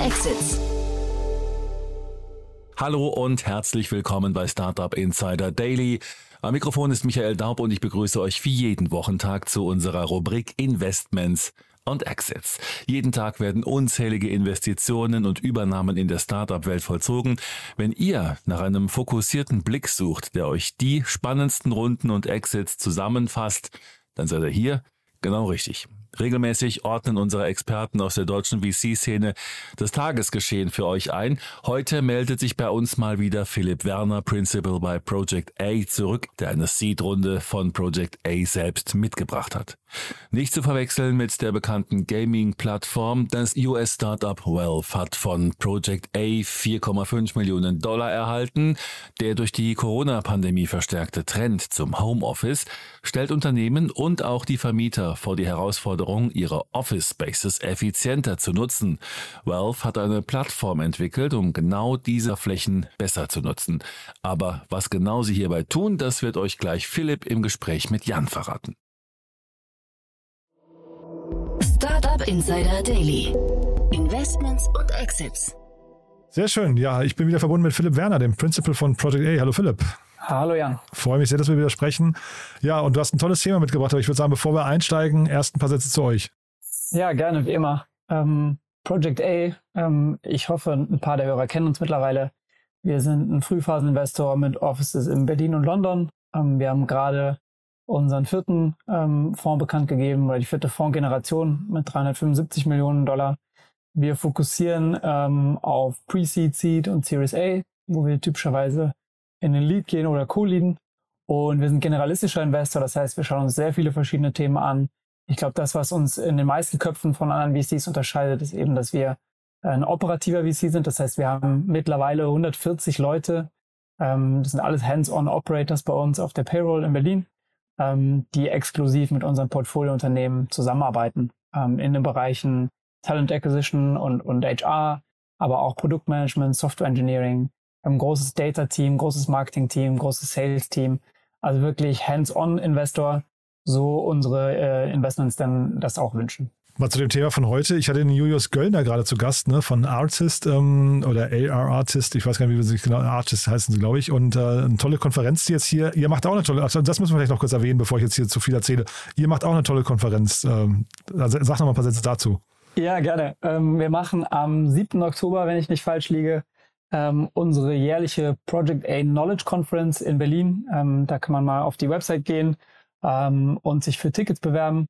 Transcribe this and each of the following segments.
Exits. Hallo und herzlich willkommen bei Startup Insider Daily. Am Mikrofon ist Michael Daub und ich begrüße euch wie jeden Wochentag zu unserer Rubrik Investments und Exits. Jeden Tag werden unzählige Investitionen und Übernahmen in der Startup-Welt vollzogen. Wenn ihr nach einem fokussierten Blick sucht, der euch die spannendsten Runden und Exits zusammenfasst, dann seid ihr hier genau richtig. Regelmäßig ordnen unsere Experten aus der deutschen VC-Szene das Tagesgeschehen für euch ein. Heute meldet sich bei uns mal wieder Philipp Werner, Principal bei Project A, zurück, der eine Seed-Runde von Project A selbst mitgebracht hat. Nicht zu verwechseln mit der bekannten Gaming-Plattform. Das US-Startup Wealth hat von Project A 4,5 Millionen Dollar erhalten. Der durch die Corona-Pandemie verstärkte Trend zum Homeoffice stellt Unternehmen und auch die Vermieter vor die Herausforderung, ihre Office Spaces effizienter zu nutzen. Wealth hat eine Plattform entwickelt, um genau diese Flächen besser zu nutzen. Aber was genau sie hierbei tun, das wird euch gleich Philipp im Gespräch mit Jan verraten. Startup Insider Daily. Investments und Exits. Sehr schön. Ja, ich bin wieder verbunden mit Philipp Werner, dem Principal von Project A. Hallo Philipp. Hallo Jan. Freue mich sehr, dass wir wieder sprechen. Ja, und du hast ein tolles Thema mitgebracht, aber ich würde sagen, bevor wir einsteigen, erst ein paar Sätze zu euch. Ja, gerne, wie immer. Ähm, Project A, ähm, ich hoffe, ein paar der Hörer kennen uns mittlerweile. Wir sind ein Frühphaseninvestor mit Offices in Berlin und London. Ähm, wir haben gerade unseren vierten ähm, Fonds bekannt gegeben, oder die vierte Fondsgeneration mit 375 Millionen Dollar. Wir fokussieren ähm, auf Pre-Seed, Seed und Series A, wo wir typischerweise in den Lead gehen oder Co-Leaden. Und wir sind generalistischer Investor, das heißt, wir schauen uns sehr viele verschiedene Themen an. Ich glaube, das, was uns in den meisten Köpfen von anderen VCs unterscheidet, ist eben, dass wir ein operativer VC sind. Das heißt, wir haben mittlerweile 140 Leute. Ähm, das sind alles Hands-on-Operators bei uns auf der Payroll in Berlin, ähm, die exklusiv mit unseren Portfoliounternehmen zusammenarbeiten ähm, in den Bereichen Talent Acquisition und, und HR, aber auch Produktmanagement, Software Engineering, ein großes Data-Team, großes Marketing-Team, großes Sales-Team. Also wirklich Hands-on-Investor, so unsere äh, Investments dann das auch wünschen. Mal zu dem Thema von heute. Ich hatte den Julius Göllner gerade zu Gast, ne, von Artist ähm, oder AR Artist, ich weiß gar nicht, wie sie sich genau, Artist heißen glaube ich. Und äh, eine tolle Konferenz, die jetzt hier, ihr macht auch eine tolle, also das müssen wir vielleicht noch kurz erwähnen, bevor ich jetzt hier zu viel erzähle. Ihr macht auch eine tolle Konferenz. Ähm, also sag noch mal ein paar Sätze dazu. Ja, gerne. Ähm, wir machen am 7. Oktober, wenn ich nicht falsch liege, ähm, unsere jährliche Project A Knowledge Conference in Berlin. Ähm, da kann man mal auf die Website gehen ähm, und sich für Tickets bewerben.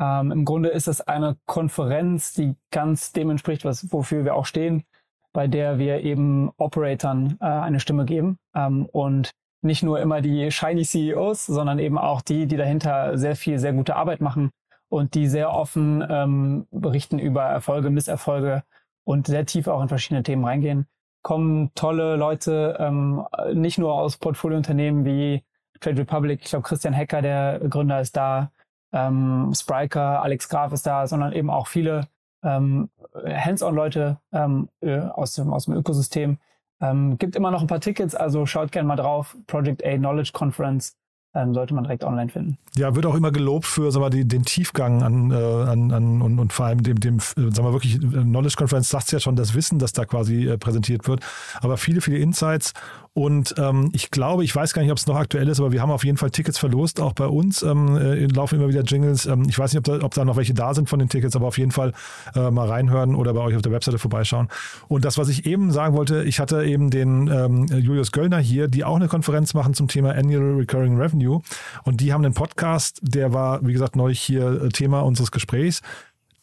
Ähm, Im Grunde ist es eine Konferenz, die ganz dem entspricht, was, wofür wir auch stehen, bei der wir eben Operatoren äh, eine Stimme geben. Ähm, und nicht nur immer die shiny CEOs, sondern eben auch die, die dahinter sehr viel, sehr gute Arbeit machen und die sehr offen ähm, berichten über Erfolge, Misserfolge und sehr tief auch in verschiedene Themen reingehen. Kommen tolle Leute, ähm, nicht nur aus Portfoliounternehmen wie Trade Republic, ich glaube Christian Hecker, der Gründer, ist da, ähm, Spriker, Alex Graf ist da, sondern eben auch viele ähm, Hands-on-Leute ähm, äh, aus, dem, aus dem Ökosystem. Ähm, gibt immer noch ein paar Tickets, also schaut gerne mal drauf. Project A Knowledge Conference ähm, sollte man direkt online finden. Ja, wird auch immer gelobt für sag mal, die, den Tiefgang an, äh, an, an und, und vor allem dem, dem äh, sagen wir wirklich, äh, Knowledge Conference sagt ja schon, das Wissen, das da quasi äh, präsentiert wird. Aber viele, viele Insights und ähm, ich glaube, ich weiß gar nicht, ob es noch aktuell ist, aber wir haben auf jeden Fall Tickets verlost, auch bei uns. Ähm, äh, laufen immer wieder Jingles. Ähm, ich weiß nicht, ob da, ob da noch welche da sind von den Tickets, aber auf jeden Fall äh, mal reinhören oder bei euch auf der Webseite vorbeischauen. Und das, was ich eben sagen wollte, ich hatte eben den ähm, Julius Göllner hier, die auch eine Konferenz machen zum Thema Annual Recurring Revenue. Und die haben einen Podcast, der war, wie gesagt, neulich hier äh, Thema unseres Gesprächs.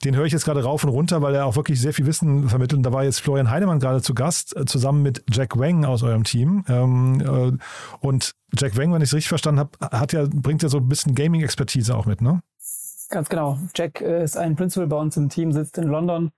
Den höre ich jetzt gerade rauf und runter, weil er auch wirklich sehr viel Wissen vermittelt. Und da war jetzt Florian Heinemann gerade zu Gast, äh, zusammen mit Jack Wang aus eurem Team. Ähm, äh, und Jack Wang, wenn ich es richtig verstanden habe, hat ja, bringt ja so ein bisschen Gaming-Expertise auch mit, ne? Ganz genau. Jack äh, ist ein Principal bei uns im Team, sitzt in London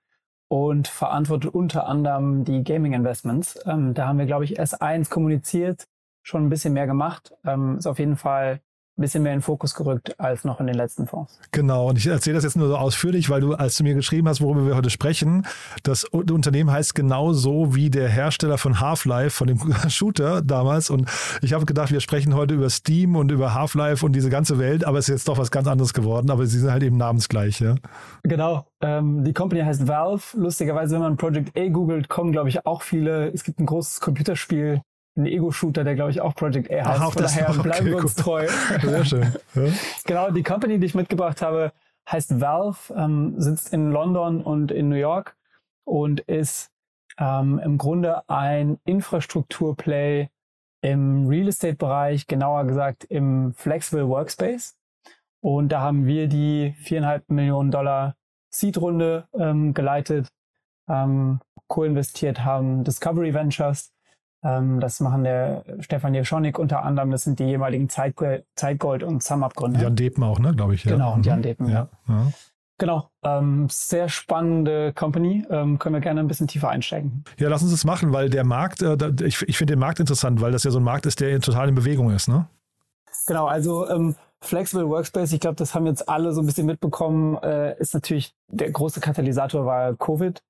und verantwortet unter anderem die Gaming-Investments. Ähm, da haben wir, glaube ich, S1 kommuniziert, schon ein bisschen mehr gemacht. Ähm, ist auf jeden Fall bisschen mehr in den Fokus gerückt als noch in den letzten Fonds. Genau, und ich erzähle das jetzt nur so ausführlich, weil du, als du mir geschrieben hast, worüber wir heute sprechen, das Unternehmen heißt genau so wie der Hersteller von Half-Life, von dem Shooter damals. Und ich habe gedacht, wir sprechen heute über Steam und über Half-Life und diese ganze Welt, aber es ist jetzt doch was ganz anderes geworden, aber sie sind halt eben namensgleich, ja. Genau. Ähm, die Company heißt Valve. Lustigerweise, wenn man Project A googelt, kommen, glaube ich, auch viele. Es gibt ein großes Computerspiel, ein Ego-Shooter, der glaube ich auch Project A heißt. Ach, Von daher okay, bleiben wir uns treu. Sehr schön. Ja. genau, die Company, die ich mitgebracht habe, heißt Valve, ähm, sitzt in London und in New York und ist ähm, im Grunde ein Infrastrukturplay im Real Estate-Bereich, genauer gesagt im Flexible Workspace. Und da haben wir die viereinhalb Millionen Dollar Seed-Runde ähm, geleitet, ähm, co-investiert haben Discovery Ventures ähm, das machen der Stefan Jeschonik unter anderem. Das sind die jeweiligen Zeitgold, Zeitgold und SumUp-Gründer. Jan Depen auch, ne, glaube ich. Ja. Genau, und Jan mhm. Depen. Ja. ja. Genau, ähm, sehr spannende Company. Ähm, können wir gerne ein bisschen tiefer einsteigen. Ja, lass uns das machen, weil der Markt, äh, ich, ich finde den Markt interessant, weil das ja so ein Markt ist, der total in Bewegung ist, ne? Genau, also ähm, Flexible Workspace, ich glaube, das haben jetzt alle so ein bisschen mitbekommen, äh, ist natürlich der große Katalysator war Covid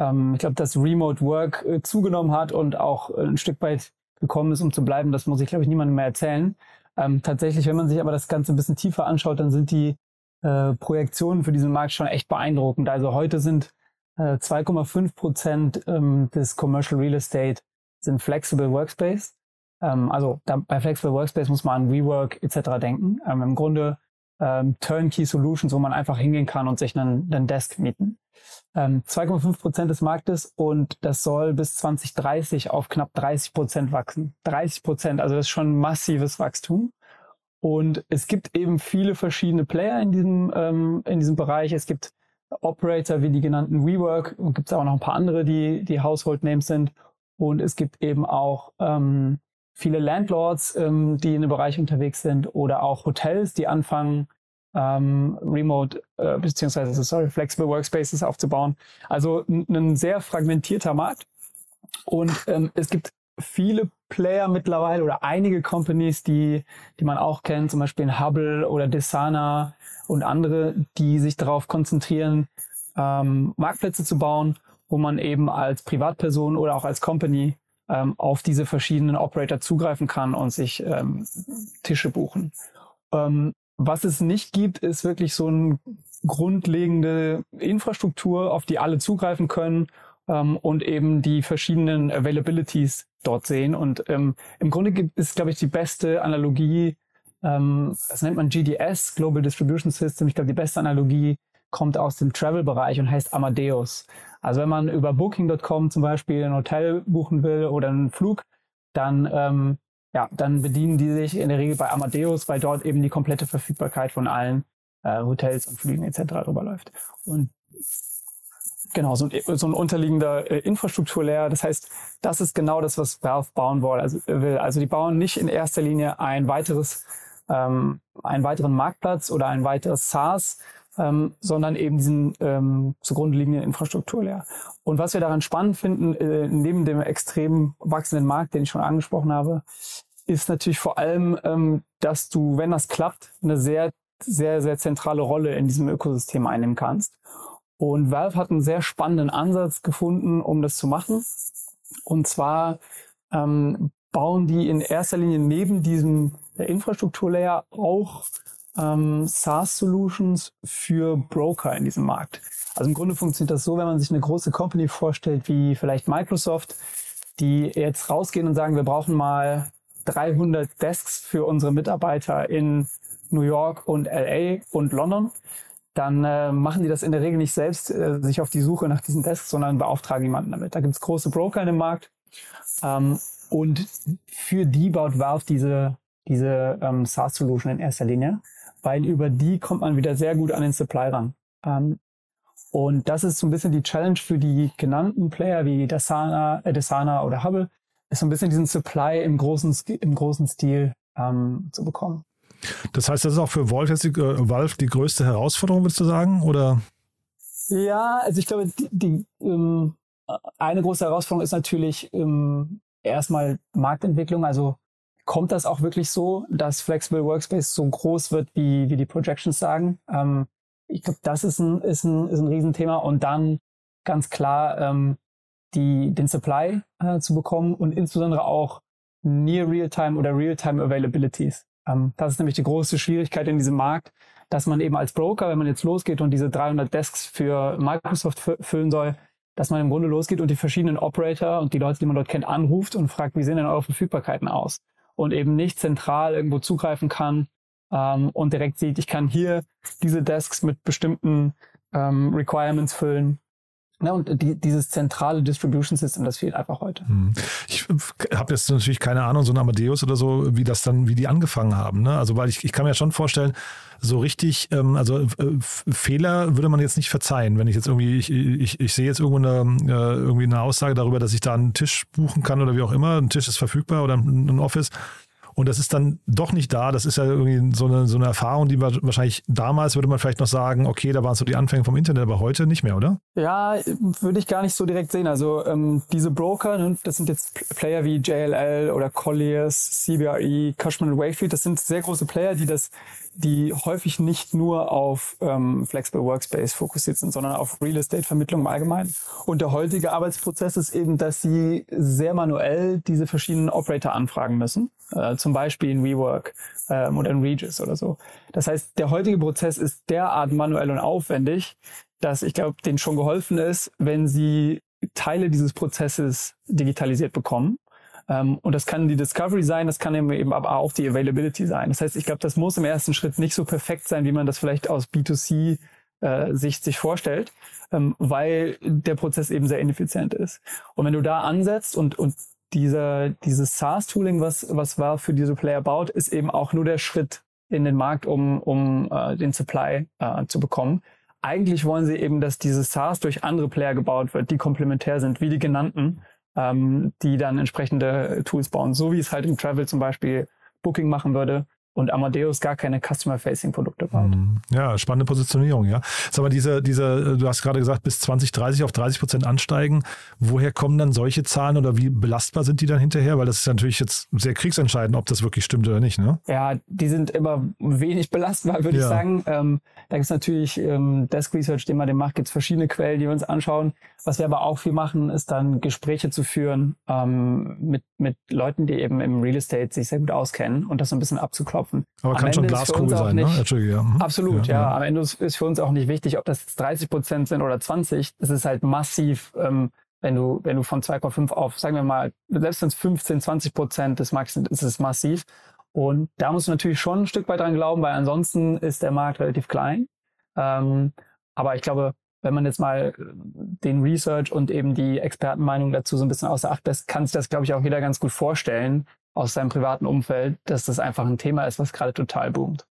ähm, ich glaube, dass Remote Work äh, zugenommen hat und auch äh, ein Stück weit gekommen ist, um zu bleiben. Das muss ich, glaube ich, niemandem mehr erzählen. Ähm, tatsächlich, wenn man sich aber das Ganze ein bisschen tiefer anschaut, dann sind die äh, Projektionen für diesen Markt schon echt beeindruckend. Also heute sind äh, 2,5 Prozent ähm, des Commercial Real Estate sind Flexible Workspace. Ähm, also da, bei Flexible Workspace muss man an WeWork etc. denken. Ähm, Im Grunde ähm, Turnkey Solutions, wo man einfach hingehen kann und sich einen, einen Desk mieten. Ähm, 2,5 Prozent des Marktes und das soll bis 2030 auf knapp 30 Prozent wachsen. 30 Prozent, also das ist schon massives Wachstum. Und es gibt eben viele verschiedene Player in diesem, ähm, in diesem Bereich. Es gibt Operator wie die genannten WeWork und gibt es auch noch ein paar andere, die, die Household Names sind. Und es gibt eben auch ähm, viele Landlords, ähm, die in dem Bereich unterwegs sind oder auch Hotels, die anfangen, ähm, Remote äh, beziehungsweise sorry, Flexible Workspaces aufzubauen. Also ein sehr fragmentierter Markt. Und ähm, es gibt viele Player mittlerweile oder einige Companies, die, die man auch kennt, zum Beispiel in Hubble oder Desana und andere, die sich darauf konzentrieren, ähm, Marktplätze zu bauen, wo man eben als Privatperson oder auch als Company ähm, auf diese verschiedenen Operator zugreifen kann und sich ähm, Tische buchen. Ähm, was es nicht gibt, ist wirklich so eine grundlegende Infrastruktur, auf die alle zugreifen können ähm, und eben die verschiedenen Availabilities dort sehen. Und ähm, im Grunde ist, glaube ich, die beste Analogie, ähm, das nennt man GDS, Global Distribution System. Ich glaube, die beste Analogie kommt aus dem Travel-Bereich und heißt Amadeus. Also wenn man über Booking.com zum Beispiel ein Hotel buchen will oder einen Flug, dann ähm, ja, dann bedienen die sich in der Regel bei Amadeus, weil dort eben die komplette Verfügbarkeit von allen äh, Hotels und Flügen etc. drüber läuft. Und genau, so ein, so ein unterliegender äh, Infrastrukturlayer. Das heißt, das ist genau das, was Valve bauen will. Also, will. also die bauen nicht in erster Linie ein weiteres, ähm, einen weiteren Marktplatz oder ein weiteres SaaS, ähm, sondern eben diesen ähm, zugrunde liegenden Infrastrukturlayer. Und was wir daran spannend finden, äh, neben dem extrem wachsenden Markt, den ich schon angesprochen habe, ist natürlich vor allem, ähm, dass du, wenn das klappt, eine sehr, sehr, sehr zentrale Rolle in diesem Ökosystem einnehmen kannst. Und Valve hat einen sehr spannenden Ansatz gefunden, um das zu machen. Und zwar ähm, bauen die in erster Linie neben diesem Infrastrukturlayer auch ähm, SaaS-Solutions für Broker in diesem Markt. Also im Grunde funktioniert das so, wenn man sich eine große Company vorstellt, wie vielleicht Microsoft, die jetzt rausgehen und sagen, wir brauchen mal 300 Desks für unsere Mitarbeiter in New York und LA und London, dann äh, machen die das in der Regel nicht selbst, äh, sich auf die Suche nach diesen Desks, sondern beauftragen jemanden damit. Da gibt es große Broker in dem Markt ähm, und für die baut Valve diese, diese ähm, SaaS-Solution in erster Linie weil über die kommt man wieder sehr gut an den Supply ran. Ähm, und das ist so ein bisschen die Challenge für die genannten Player wie Dasana, äh, Dasana oder Hubble, ist so ein bisschen diesen Supply im großen, im großen Stil ähm, zu bekommen. Das heißt, das ist auch für Valve, die, äh, Valve die größte Herausforderung, würdest du sagen? Oder? Ja, also ich glaube, die, die ähm, eine große Herausforderung ist natürlich ähm, erstmal Marktentwicklung. Also kommt das auch wirklich so, dass Flexible Workspace so groß wird, wie, wie die Projections sagen? Ähm, ich glaube, das ist ein, ist, ein, ist ein Riesenthema. Und dann ganz klar ähm, die, den Supply äh, zu bekommen und insbesondere auch Near Real-Time oder Real-Time Availabilities. Ähm, das ist nämlich die große Schwierigkeit in diesem Markt, dass man eben als Broker, wenn man jetzt losgeht und diese 300 Desks für Microsoft füllen soll, dass man im Grunde losgeht und die verschiedenen Operator und die Leute, die man dort kennt, anruft und fragt, wie sehen denn eure Verfügbarkeiten aus? Und eben nicht zentral irgendwo zugreifen kann ähm, und direkt sieht, ich kann hier diese Desks mit bestimmten ähm, Requirements füllen Ne, und die, dieses zentrale Distribution System, das fehlt einfach heute. Hm. Ich habe jetzt natürlich keine Ahnung, so ein Amadeus oder so, wie das dann, wie die angefangen haben. Ne? Also weil ich, ich kann mir schon vorstellen, so richtig, ähm, also äh, Fehler würde man jetzt nicht verzeihen, wenn ich jetzt irgendwie, ich, ich, ich sehe jetzt irgendwo eine, äh, irgendwie eine Aussage darüber, dass ich da einen Tisch buchen kann oder wie auch immer, ein Tisch ist verfügbar oder ein, ein Office und das ist dann doch nicht da. Das ist ja irgendwie so eine, so eine Erfahrung, die wahrscheinlich damals würde man vielleicht noch sagen, okay, da waren so die Anfänge vom Internet, aber heute nicht mehr, oder? Ja, würde ich gar nicht so direkt sehen. Also ähm, diese Broker, ne, das sind jetzt Player wie JLL oder Colliers, CBRE, Cushman Wakefield, das sind sehr große Player, die das die häufig nicht nur auf ähm, Flexible Workspace fokussiert sind, sondern auf Real Estate Vermittlung im Allgemeinen. Und der heutige Arbeitsprozess ist eben, dass sie sehr manuell diese verschiedenen Operator anfragen müssen, äh, zum Beispiel in WeWork ähm, oder in Regis oder so. Das heißt, der heutige Prozess ist derart manuell und aufwendig, dass ich glaube, denen schon geholfen ist, wenn sie Teile dieses Prozesses digitalisiert bekommen und das kann die Discovery sein, das kann eben aber auch die Availability sein. Das heißt, ich glaube, das muss im ersten Schritt nicht so perfekt sein, wie man das vielleicht aus B2C äh, Sicht sich vorstellt, ähm, weil der Prozess eben sehr ineffizient ist. Und wenn du da ansetzt und, und dieser, dieses SaaS-Tooling, was, was war für diese Player baut, ist eben auch nur der Schritt in den Markt, um, um äh, den Supply äh, zu bekommen. Eigentlich wollen sie eben, dass dieses SaaS durch andere Player gebaut wird, die komplementär sind, wie die genannten ähm, die dann entsprechende Tools bauen, so wie es halt im Travel zum Beispiel Booking machen würde, und Amadeus gar keine Customer-Facing-Produkte baut. Mhm. Ja, spannende Positionierung, ja. Sag mal, diese, diese, du hast gerade gesagt, bis 2030 auf 30 Prozent ansteigen. Woher kommen dann solche Zahlen oder wie belastbar sind die dann hinterher? Weil das ist natürlich jetzt sehr kriegsentscheidend, ob das wirklich stimmt oder nicht, ne? Ja, die sind immer wenig belastbar, würde ja. ich sagen. Ähm, da gibt es natürlich ähm, Desk Research, den man den macht, gibt es verschiedene Quellen, die wir uns anschauen. Was wir aber auch viel machen, ist dann Gespräche zu führen ähm, mit, mit Leuten, die eben im Real Estate sich sehr gut auskennen und das so ein bisschen abzuklopfen klopfen. Aber kann Ende schon Glaskugel sein, ne? nicht, ne? Ja. Mhm. Absolut, ja, ja. Am Ende ist für uns auch nicht wichtig, ob das 30 Prozent sind oder 20. Das ist halt massiv, ähm, wenn du, wenn du von 2,5 auf, sagen wir mal, selbst wenn es 15, 20 Prozent des Marktes sind, ist es massiv. Und da musst du natürlich schon ein Stück weit dran glauben, weil ansonsten ist der Markt relativ klein. Ähm, aber ich glaube, wenn man jetzt mal den Research und eben die Expertenmeinung dazu so ein bisschen außer Acht lässt, kann sich das, glaube ich, auch jeder ganz gut vorstellen, aus seinem privaten Umfeld, dass das einfach ein Thema ist, was gerade total boomt.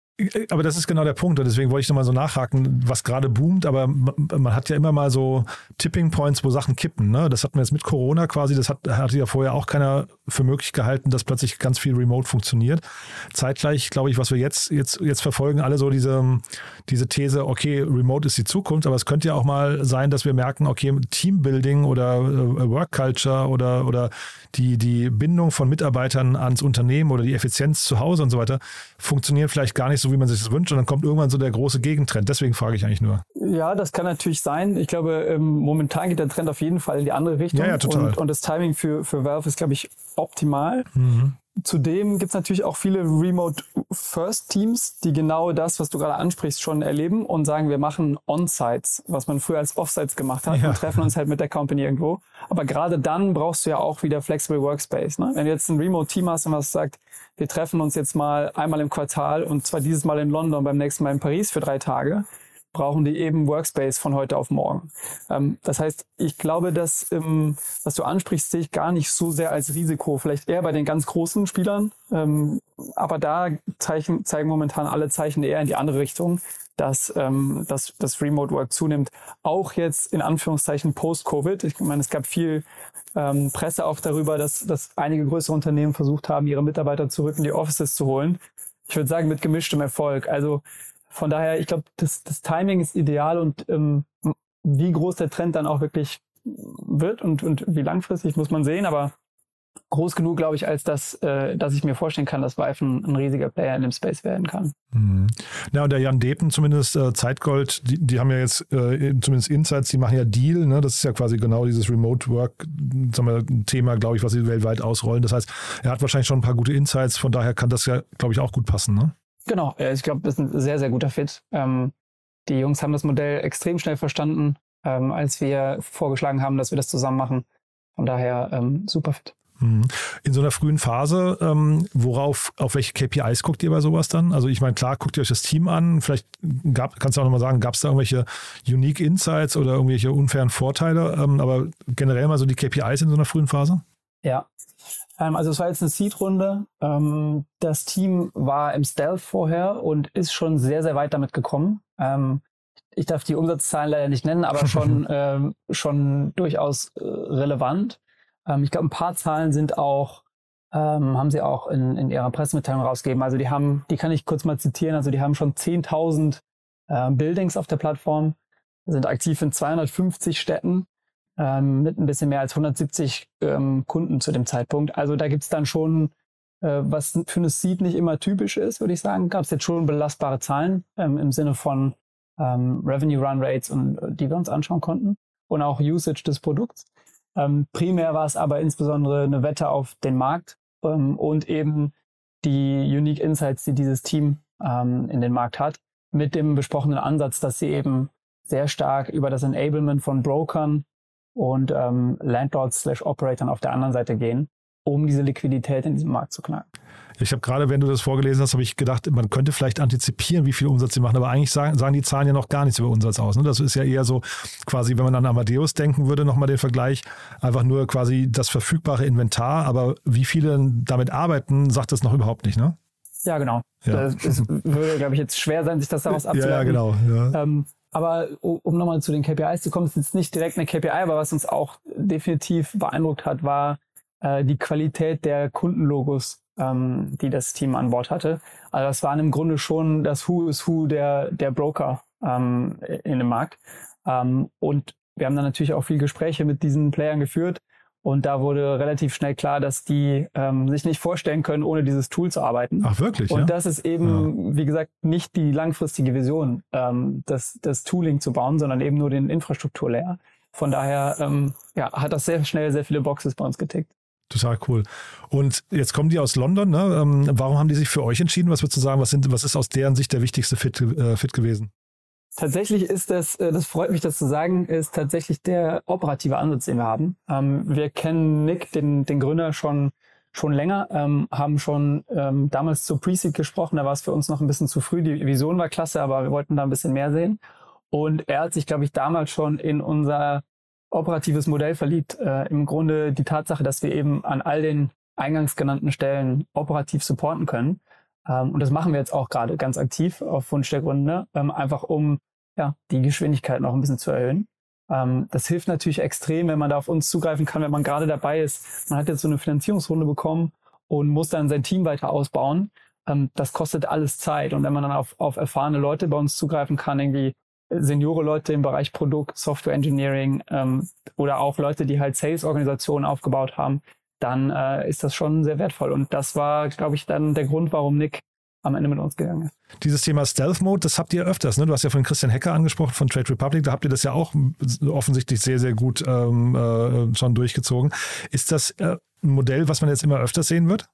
Aber das ist genau der Punkt und deswegen wollte ich nochmal so nachhaken, was gerade boomt, aber man hat ja immer mal so Tipping Points, wo Sachen kippen. Ne? Das hatten wir jetzt mit Corona quasi, das hat, hatte ja vorher auch keiner für möglich gehalten, dass plötzlich ganz viel Remote funktioniert. Zeitgleich, glaube ich, was wir jetzt, jetzt, jetzt verfolgen, alle so diese, diese These, okay, Remote ist die Zukunft, aber es könnte ja auch mal sein, dass wir merken, okay, Teambuilding oder äh, Work Culture oder, oder die, die Bindung von Mitarbeitern ans Unternehmen oder die Effizienz zu Hause und so weiter funktionieren vielleicht gar nicht so, wie man sich das wünscht. Und dann kommt irgendwann so der große Gegentrend. Deswegen frage ich eigentlich nur. Ja, das kann natürlich sein. Ich glaube, ähm, momentan geht der Trend auf jeden Fall in die andere Richtung. Ja, ja total. Und, und das Timing für, für Valve ist, glaube ich, optimal. Mhm. Zudem gibt es natürlich auch viele Remote-First-Teams, die genau das, was du gerade ansprichst, schon erleben und sagen, wir machen On-Sites, was man früher als Offsites gemacht hat ja. und treffen uns halt mit der Company irgendwo. Aber gerade dann brauchst du ja auch wieder Flexible Workspace. Ne? Wenn du jetzt ein Remote-Team hast und was sagt, wir treffen uns jetzt mal einmal im Quartal und zwar dieses Mal in London, beim nächsten Mal in Paris für drei Tage, brauchen die eben Workspace von heute auf morgen. Ähm, das heißt, ich glaube, dass, ähm, was du ansprichst, sehe ich gar nicht so sehr als Risiko. Vielleicht eher bei den ganz großen Spielern. Ähm, aber da zeichen, zeigen momentan alle Zeichen eher in die andere Richtung, dass, ähm, dass das Remote Work zunimmt. Auch jetzt in Anführungszeichen post-Covid. Ich meine, es gab viel ähm, Presse auch darüber, dass, dass einige größere Unternehmen versucht haben, ihre Mitarbeiter zurück in die Offices zu holen. Ich würde sagen, mit gemischtem Erfolg. Also von daher, ich glaube, das, das Timing ist ideal und ähm, wie groß der Trend dann auch wirklich wird und, und wie langfristig muss man sehen, aber groß genug, glaube ich, als dass, äh, dass ich mir vorstellen kann, dass Vive ein, ein, riesiger Player in dem Space werden kann. Mhm. Ja, und der Jan Depen zumindest, äh, Zeitgold, die, die haben ja jetzt äh, zumindest Insights, die machen ja Deal, ne? das ist ja quasi genau dieses Remote Work, sagen wir, Thema, glaube ich, was sie weltweit ausrollen. Das heißt, er hat wahrscheinlich schon ein paar gute Insights, von daher kann das ja, glaube ich, auch gut passen. Ne? Genau, ich glaube, das ist ein sehr, sehr guter Fit. Ähm, die Jungs haben das Modell extrem schnell verstanden, ähm, als wir vorgeschlagen haben, dass wir das zusammen machen. Von daher ähm, super fit. Mhm. In so einer frühen Phase, ähm, worauf, auf welche KPIs guckt ihr bei sowas dann? Also ich meine, klar, guckt ihr euch das Team an, vielleicht gab, kannst du auch nochmal sagen, gab es da irgendwelche Unique Insights oder irgendwelche unfairen Vorteile, ähm, aber generell mal so die KPIs in so einer frühen Phase? Ja, also es war jetzt eine Seed-Runde. Ähm, das Team war im Stealth vorher und ist schon sehr, sehr weit damit gekommen. Ähm, ich darf die Umsatzzahlen leider nicht nennen, aber schon, ähm, schon durchaus äh, relevant. Ähm, ich glaube, ein paar Zahlen sind auch, ähm, haben sie auch in, in ihrer Pressemitteilung rausgegeben. Also die haben, die kann ich kurz mal zitieren, also die haben schon 10.000 äh, Buildings auf der Plattform, sind aktiv in 250 Städten ähm, mit ein bisschen mehr als 170 ähm, Kunden zu dem Zeitpunkt. Also da gibt's dann schon, äh, was für eine Seed nicht immer typisch ist, würde ich sagen, gab es jetzt schon belastbare Zahlen ähm, im Sinne von ähm, Revenue Run Rates und äh, die wir uns anschauen konnten und auch Usage des Produkts. Ähm, primär war es aber insbesondere eine Wette auf den Markt ähm, und eben die Unique Insights, die dieses Team in den Markt hat, mit dem besprochenen Ansatz, dass sie eben sehr stark über das Enablement von Brokern und ähm, Landlords slash Operatoren auf der anderen Seite gehen, um diese Liquidität in diesem Markt zu knacken. Ich habe gerade, wenn du das vorgelesen hast, habe ich gedacht, man könnte vielleicht antizipieren, wie viel Umsatz sie machen, aber eigentlich sagen, sagen die Zahlen ja noch gar nichts über Umsatz aus. Ne? Das ist ja eher so quasi, wenn man an Amadeus denken würde, nochmal den Vergleich, einfach nur quasi das verfügbare Inventar, aber wie viele damit arbeiten, sagt das noch überhaupt nicht, ne? Ja, genau. Ja. Es würde, glaube ich, jetzt schwer sein, sich das daraus abzuleiten. Ja, ja genau. Ja. Ähm, aber um nochmal zu den KPIs zu kommen, ist jetzt nicht direkt eine KPI, aber was uns auch definitiv beeindruckt hat, war äh, die Qualität der Kundenlogos, ähm, die das Team an Bord hatte. Also das waren im Grunde schon das Who is Who der, der Broker ähm, in dem Markt. Ähm, und wir haben dann natürlich auch viel Gespräche mit diesen Playern geführt. Und da wurde relativ schnell klar, dass die ähm, sich nicht vorstellen können, ohne dieses Tool zu arbeiten. Ach wirklich? Und ja? das ist eben, ja. wie gesagt, nicht die langfristige Vision, ähm, das, das Tooling zu bauen, sondern eben nur den Infrastrukturlayer. Von daher ähm, ja, hat das sehr schnell sehr viele Boxes bei uns getickt. Total cool. Und jetzt kommen die aus London. Ne? Ähm, warum haben die sich für euch entschieden? Was würdest du sagen? Was, sind, was ist aus deren Sicht der wichtigste Fit, äh, Fit gewesen? Tatsächlich ist das, äh, das freut mich, das zu sagen, ist tatsächlich der operative Ansatz, den wir haben. Ähm, wir kennen Nick, den, den Gründer, schon, schon länger, ähm, haben schon ähm, damals zu Preseed gesprochen. Da war es für uns noch ein bisschen zu früh. Die Vision war klasse, aber wir wollten da ein bisschen mehr sehen. Und er hat sich, glaube ich, damals schon in unser operatives Modell verliebt. Äh, Im Grunde die Tatsache, dass wir eben an all den eingangs genannten Stellen operativ supporten können. Und das machen wir jetzt auch gerade ganz aktiv auf Wunsch der Gründer, einfach um ja, die Geschwindigkeit noch ein bisschen zu erhöhen. Ähm, das hilft natürlich extrem, wenn man da auf uns zugreifen kann, wenn man gerade dabei ist. Man hat jetzt so eine Finanzierungsrunde bekommen und muss dann sein Team weiter ausbauen. Ähm, das kostet alles Zeit. Und wenn man dann auf, auf erfahrene Leute bei uns zugreifen kann, irgendwie Seniore Leute im Bereich Produkt, Software Engineering ähm, oder auch Leute, die halt Sales-Organisationen aufgebaut haben, dann äh, ist das schon sehr wertvoll. Und das war, glaube ich, dann der Grund, warum Nick am Ende mit uns gegangen ist. Dieses Thema Stealth Mode, das habt ihr öfters, ne? Du hast ja von Christian Hecker angesprochen, von Trade Republic, da habt ihr das ja auch offensichtlich sehr, sehr gut ähm, äh, schon durchgezogen. Ist das äh, ein Modell, was man jetzt immer öfter sehen wird?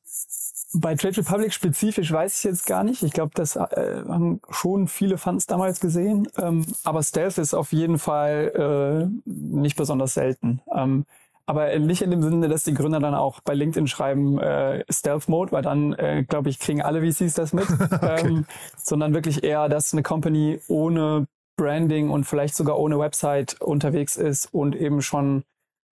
Bei Trade Republic spezifisch weiß ich jetzt gar nicht. Ich glaube, das äh, haben schon viele Fans damals gesehen. Ähm, aber Stealth ist auf jeden Fall äh, nicht besonders selten. Ähm, aber nicht in dem Sinne, dass die Gründer dann auch bei LinkedIn schreiben äh, Stealth Mode, weil dann, äh, glaube ich, kriegen alle VCs das mit. okay. ähm, sondern wirklich eher, dass eine Company ohne Branding und vielleicht sogar ohne Website unterwegs ist und eben schon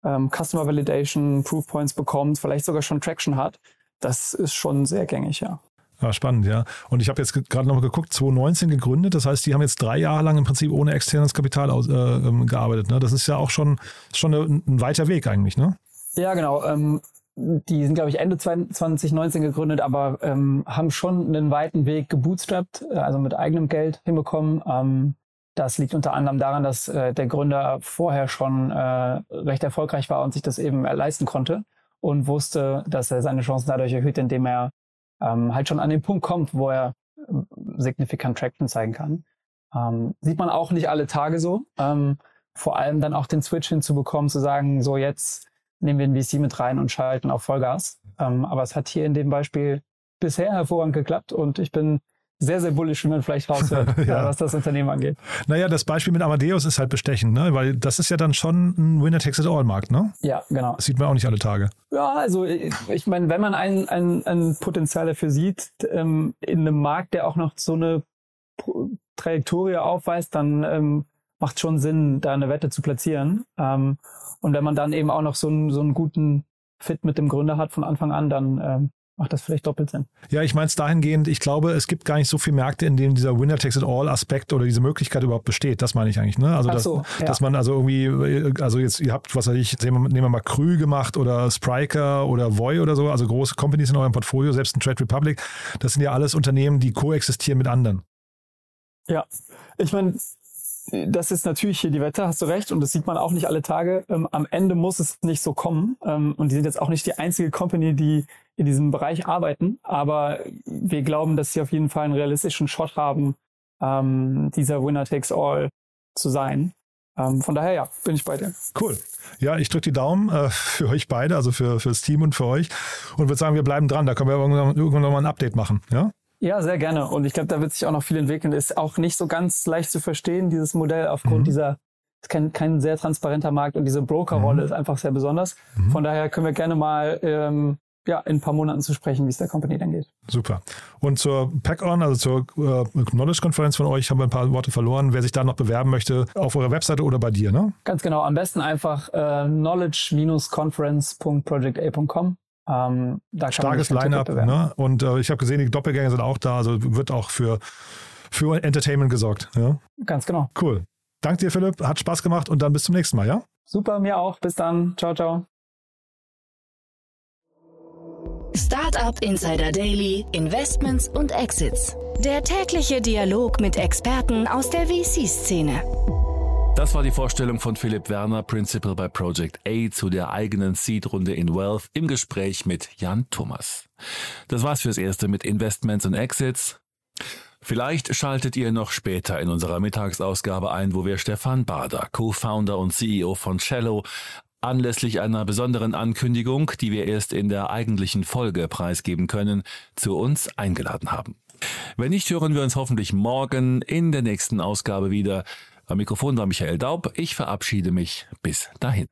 ähm, Customer Validation, Proof Points bekommt, vielleicht sogar schon Traction hat das ist schon sehr gängig, ja. Ja, spannend, ja. Und ich habe jetzt gerade noch mal geguckt, 2019 gegründet. Das heißt, die haben jetzt drei Jahre lang im Prinzip ohne externes Kapital aus, äh, ähm, gearbeitet. Ne? Das ist ja auch schon, schon ein, ein weiter Weg eigentlich, ne? Ja, genau. Ähm, die sind, glaube ich, Ende 2019 gegründet, aber ähm, haben schon einen weiten Weg gebootstrapped, äh, also mit eigenem Geld hinbekommen. Ähm, das liegt unter anderem daran, dass äh, der Gründer vorher schon äh, recht erfolgreich war und sich das eben leisten konnte und wusste, dass er seine Chancen dadurch erhöht, indem er ähm, halt schon an den Punkt kommt, wo er ähm, signifikant Traction zeigen kann. Ähm, sieht man auch nicht alle Tage so. Ähm, vor allem dann auch den Switch hinzubekommen, zu sagen, so jetzt nehmen wir den VC mit rein und schalten auf Vollgas. Ähm, aber es hat hier in dem Beispiel bisher hervorragend geklappt und ich bin sehr, sehr bullish, wie man vielleicht raushört, ja. was das Unternehmen angeht. Naja, das Beispiel mit Amadeus ist halt bestechend, ne? weil das ist ja dann schon ein Winner-Takes-it-all-Markt, ne? Ja, genau. Das sieht man auch nicht alle Tage. Ja, also ich, ich meine, wenn man ein, ein, ein Potenzial dafür sieht, ähm, in einem Markt, der auch noch so eine Trajektorie aufweist, dann ähm, macht schon Sinn, da eine Wette zu platzieren. Ähm, und wenn man dann eben auch noch so einen, so einen guten Fit mit dem Gründer hat von Anfang an, dann ähm, macht das vielleicht doppelt Sinn. Ja, ich meine es dahingehend, ich glaube, es gibt gar nicht so viele Märkte, in denen dieser Winner-Takes-it-all-Aspekt oder diese Möglichkeit überhaupt besteht. Das meine ich eigentlich. Ne? Also, dass, so, ja. dass man also irgendwie, also jetzt, ihr habt, was weiß ich, nehmen wir mal Krü gemacht oder Spriker oder Voy oder so, also große Companies in eurem Portfolio, selbst ein Trade Republic. Das sind ja alles Unternehmen, die koexistieren mit anderen. Ja, ich meine, das ist natürlich hier die Wette, hast du recht, und das sieht man auch nicht alle Tage. Ähm, am Ende muss es nicht so kommen. Ähm, und die sind jetzt auch nicht die einzige Company, die in diesem Bereich arbeiten. Aber wir glauben, dass sie auf jeden Fall einen realistischen Shot haben, ähm, dieser Winner takes all zu sein. Ähm, von daher, ja, bin ich bei dir. Cool. Ja, ich drücke die Daumen äh, für euch beide, also für, für das Team und für euch. Und würde sagen, wir bleiben dran. Da können wir irgendwann, irgendwann nochmal ein Update machen. Ja? Ja, sehr gerne. Und ich glaube, da wird sich auch noch viel entwickeln. Ist auch nicht so ganz leicht zu verstehen, dieses Modell, aufgrund mhm. dieser, ist kein, kein sehr transparenter Markt und diese Brokerrolle mhm. ist einfach sehr besonders. Mhm. Von daher können wir gerne mal ähm, ja, in ein paar Monaten zu sprechen, wie es der Company dann geht. Super. Und zur Pack-On, also zur äh, Knowledge-Konferenz von euch, haben wir ein paar Worte verloren. Wer sich da noch bewerben möchte, auf eurer Webseite oder bei dir, ne? Ganz genau. Am besten einfach äh, knowledge-conference.projecta.com. Ähm, Starkes Line-Up. Ne? Und äh, ich habe gesehen, die Doppelgänger sind auch da. Also wird auch für, für Entertainment gesorgt. Ja? Ganz genau. Cool. Danke dir, Philipp. Hat Spaß gemacht und dann bis zum nächsten Mal, ja? Super, mir auch. Bis dann. Ciao, ciao. Startup Insider Daily, Investments und Exits. Der tägliche Dialog mit Experten aus der VC-Szene. Das war die Vorstellung von Philipp Werner, Principal bei Project A, zu der eigenen Seed-Runde in Wealth im Gespräch mit Jan Thomas. Das war's fürs Erste mit Investments und Exits. Vielleicht schaltet ihr noch später in unserer Mittagsausgabe ein, wo wir Stefan Bader, Co-Founder und CEO von Cello, anlässlich einer besonderen Ankündigung, die wir erst in der eigentlichen Folge preisgeben können, zu uns eingeladen haben. Wenn nicht, hören wir uns hoffentlich morgen in der nächsten Ausgabe wieder. Am Mikrofon war Michael Daub. Ich verabschiede mich. Bis dahin.